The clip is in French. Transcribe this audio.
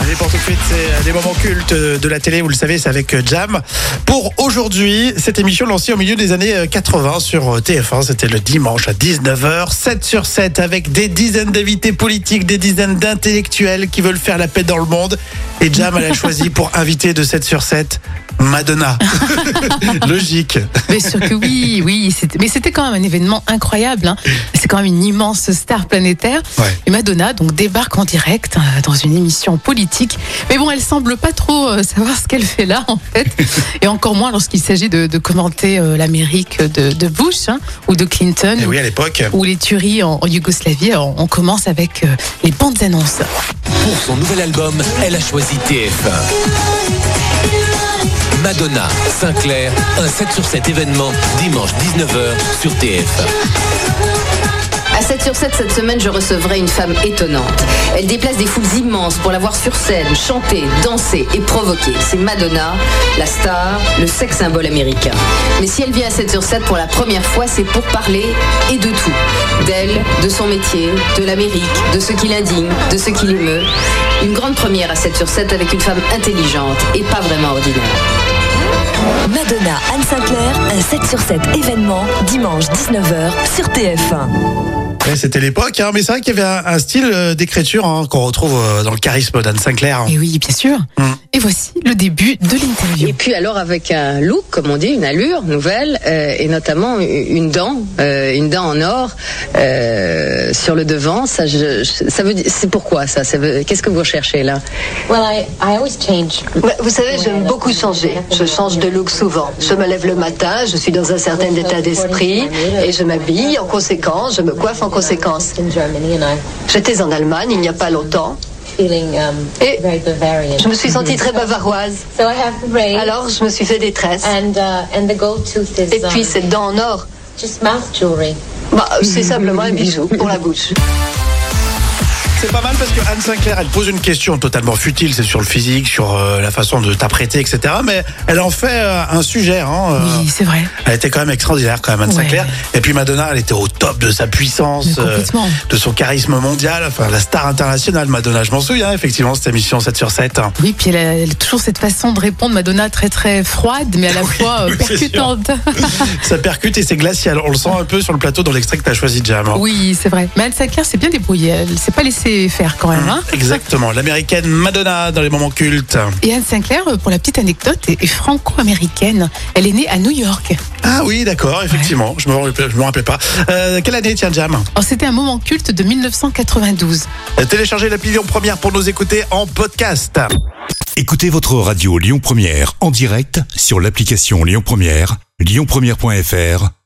Allez, pour tout de suite, c'est des moments cultes de la télé, vous le savez, c'est avec Jam. Pour aujourd'hui, cette émission lancée au milieu des années 80 sur TF1, c'était le dimanche à 19h, 7 sur 7, avec des dizaines d'invités politiques, des dizaines d'intellectuels qui veulent faire la paix dans le monde. Et Jam, elle a choisi pour inviter de 7 sur 7 Madonna. Logique. Mais sûr que oui, oui. Mais c'était quand même un événement incroyable. hein. C'est quand même une immense star planétaire. Ouais. Et Madonna donc débarque en direct euh, dans une émission politique. Mais bon, elle semble pas trop euh, savoir ce qu'elle fait là en fait. Et encore moins lorsqu'il s'agit de, de commenter euh, l'Amérique de, de Bush hein, ou de Clinton. Et oui, à l'époque. Ou les tueries en, en Yougoslavie. Alors, on commence avec euh, les bandes annonces. Pour son nouvel album, elle a choisi TF1. Madonna, Sinclair, un 7 sur 7 événement, dimanche 19h sur TF1. À 7 sur 7 cette semaine, je recevrai une femme étonnante. Elle déplace des foules immenses pour la voir sur scène, chanter, danser et provoquer. C'est Madonna, la star, le sex symbole américain. Mais si elle vient à 7 sur 7 pour la première fois, c'est pour parler et de tout. D'elle, de son métier, de l'Amérique, de ce qui l'indigne, de ce qui l'émeut. Une grande première à 7 sur 7 avec une femme intelligente et pas vraiment ordinaire. Madonna, Anne Sinclair, un 7 sur 7 événement, dimanche 19h sur TF1. Ouais, c'était l'époque, hein, mais c'est vrai qu'il y avait un, un style euh, d'écriture hein, qu'on retrouve euh, dans le charisme d'Anne Sinclair. Et oui, bien sûr. Hum. Et voici le début de l'interview. Et puis alors avec un look, comme on dit, une allure nouvelle, euh, et notamment une dent, euh, une dent en or euh, sur le devant. Ça, je, je- ça veut dire, c'est pourquoi ça, Qu'est-ce que vous recherchez là? Well, I, I always change. Ouais, Vous savez, j'aime beaucoup changer. Je change de look souvent. Je me lève le matin, je suis dans un certain état d'esprit et je m'habille en conséquence, je me coiffe en conséquence. J'étais en Allemagne il n'y a pas longtemps. Feeling um, Et very Bavarian. je me suis sentie très bavaroise. So I have the braid, Alors, je me suis fait des tresses. and uh, and the gold tooth is Et puis, um, cette dent en or, just mouth jewelry. bah, c'est simplement un bijou pour la bouche. C'est pas mal parce que Anne Sinclair, elle pose une question totalement futile, c'est sur le physique, sur euh, la façon de t'apprêter, etc. Mais elle en fait euh, un sujet. Hein, euh, Oui, c'est vrai. Elle était quand même extraordinaire, quand même, Anne Ouais. Sinclair. Et puis Madonna, elle était au top de sa puissance, de son charisme mondial, enfin la star internationale, Madonna. Je m'en souviens, effectivement, cette émission 7 sur 7. Oui, puis elle a, elle a toujours cette façon de répondre, Madonna, très très froide, mais à la fois oui, percutante. Ça percute et c'est glacial. On le sent un peu sur le plateau dans l'extrait que tu as choisi, Jam. oui, c'est vrai. Mais Anne Sinclair s'est bien débrouillée. Elle s'est pas laissée faire quand même. hein. Exactement, l'américaine Madonna dans les moments cultes. Et Anne Sinclair, euh, pour la petite anecdote, est franco-américaine. Elle est née à New York. Ah oui, d'accord, effectivement, je me rappelais, je me rappelais pas. Euh, quelle année, tiens, Jam? Alors, C'était un moment culte de 1992. Euh, Téléchargez l'appli Lyon Première pour nous écouter en podcast. Écoutez votre radio Lyon Première en direct sur l'application Lyon Première, lyonpremière.fr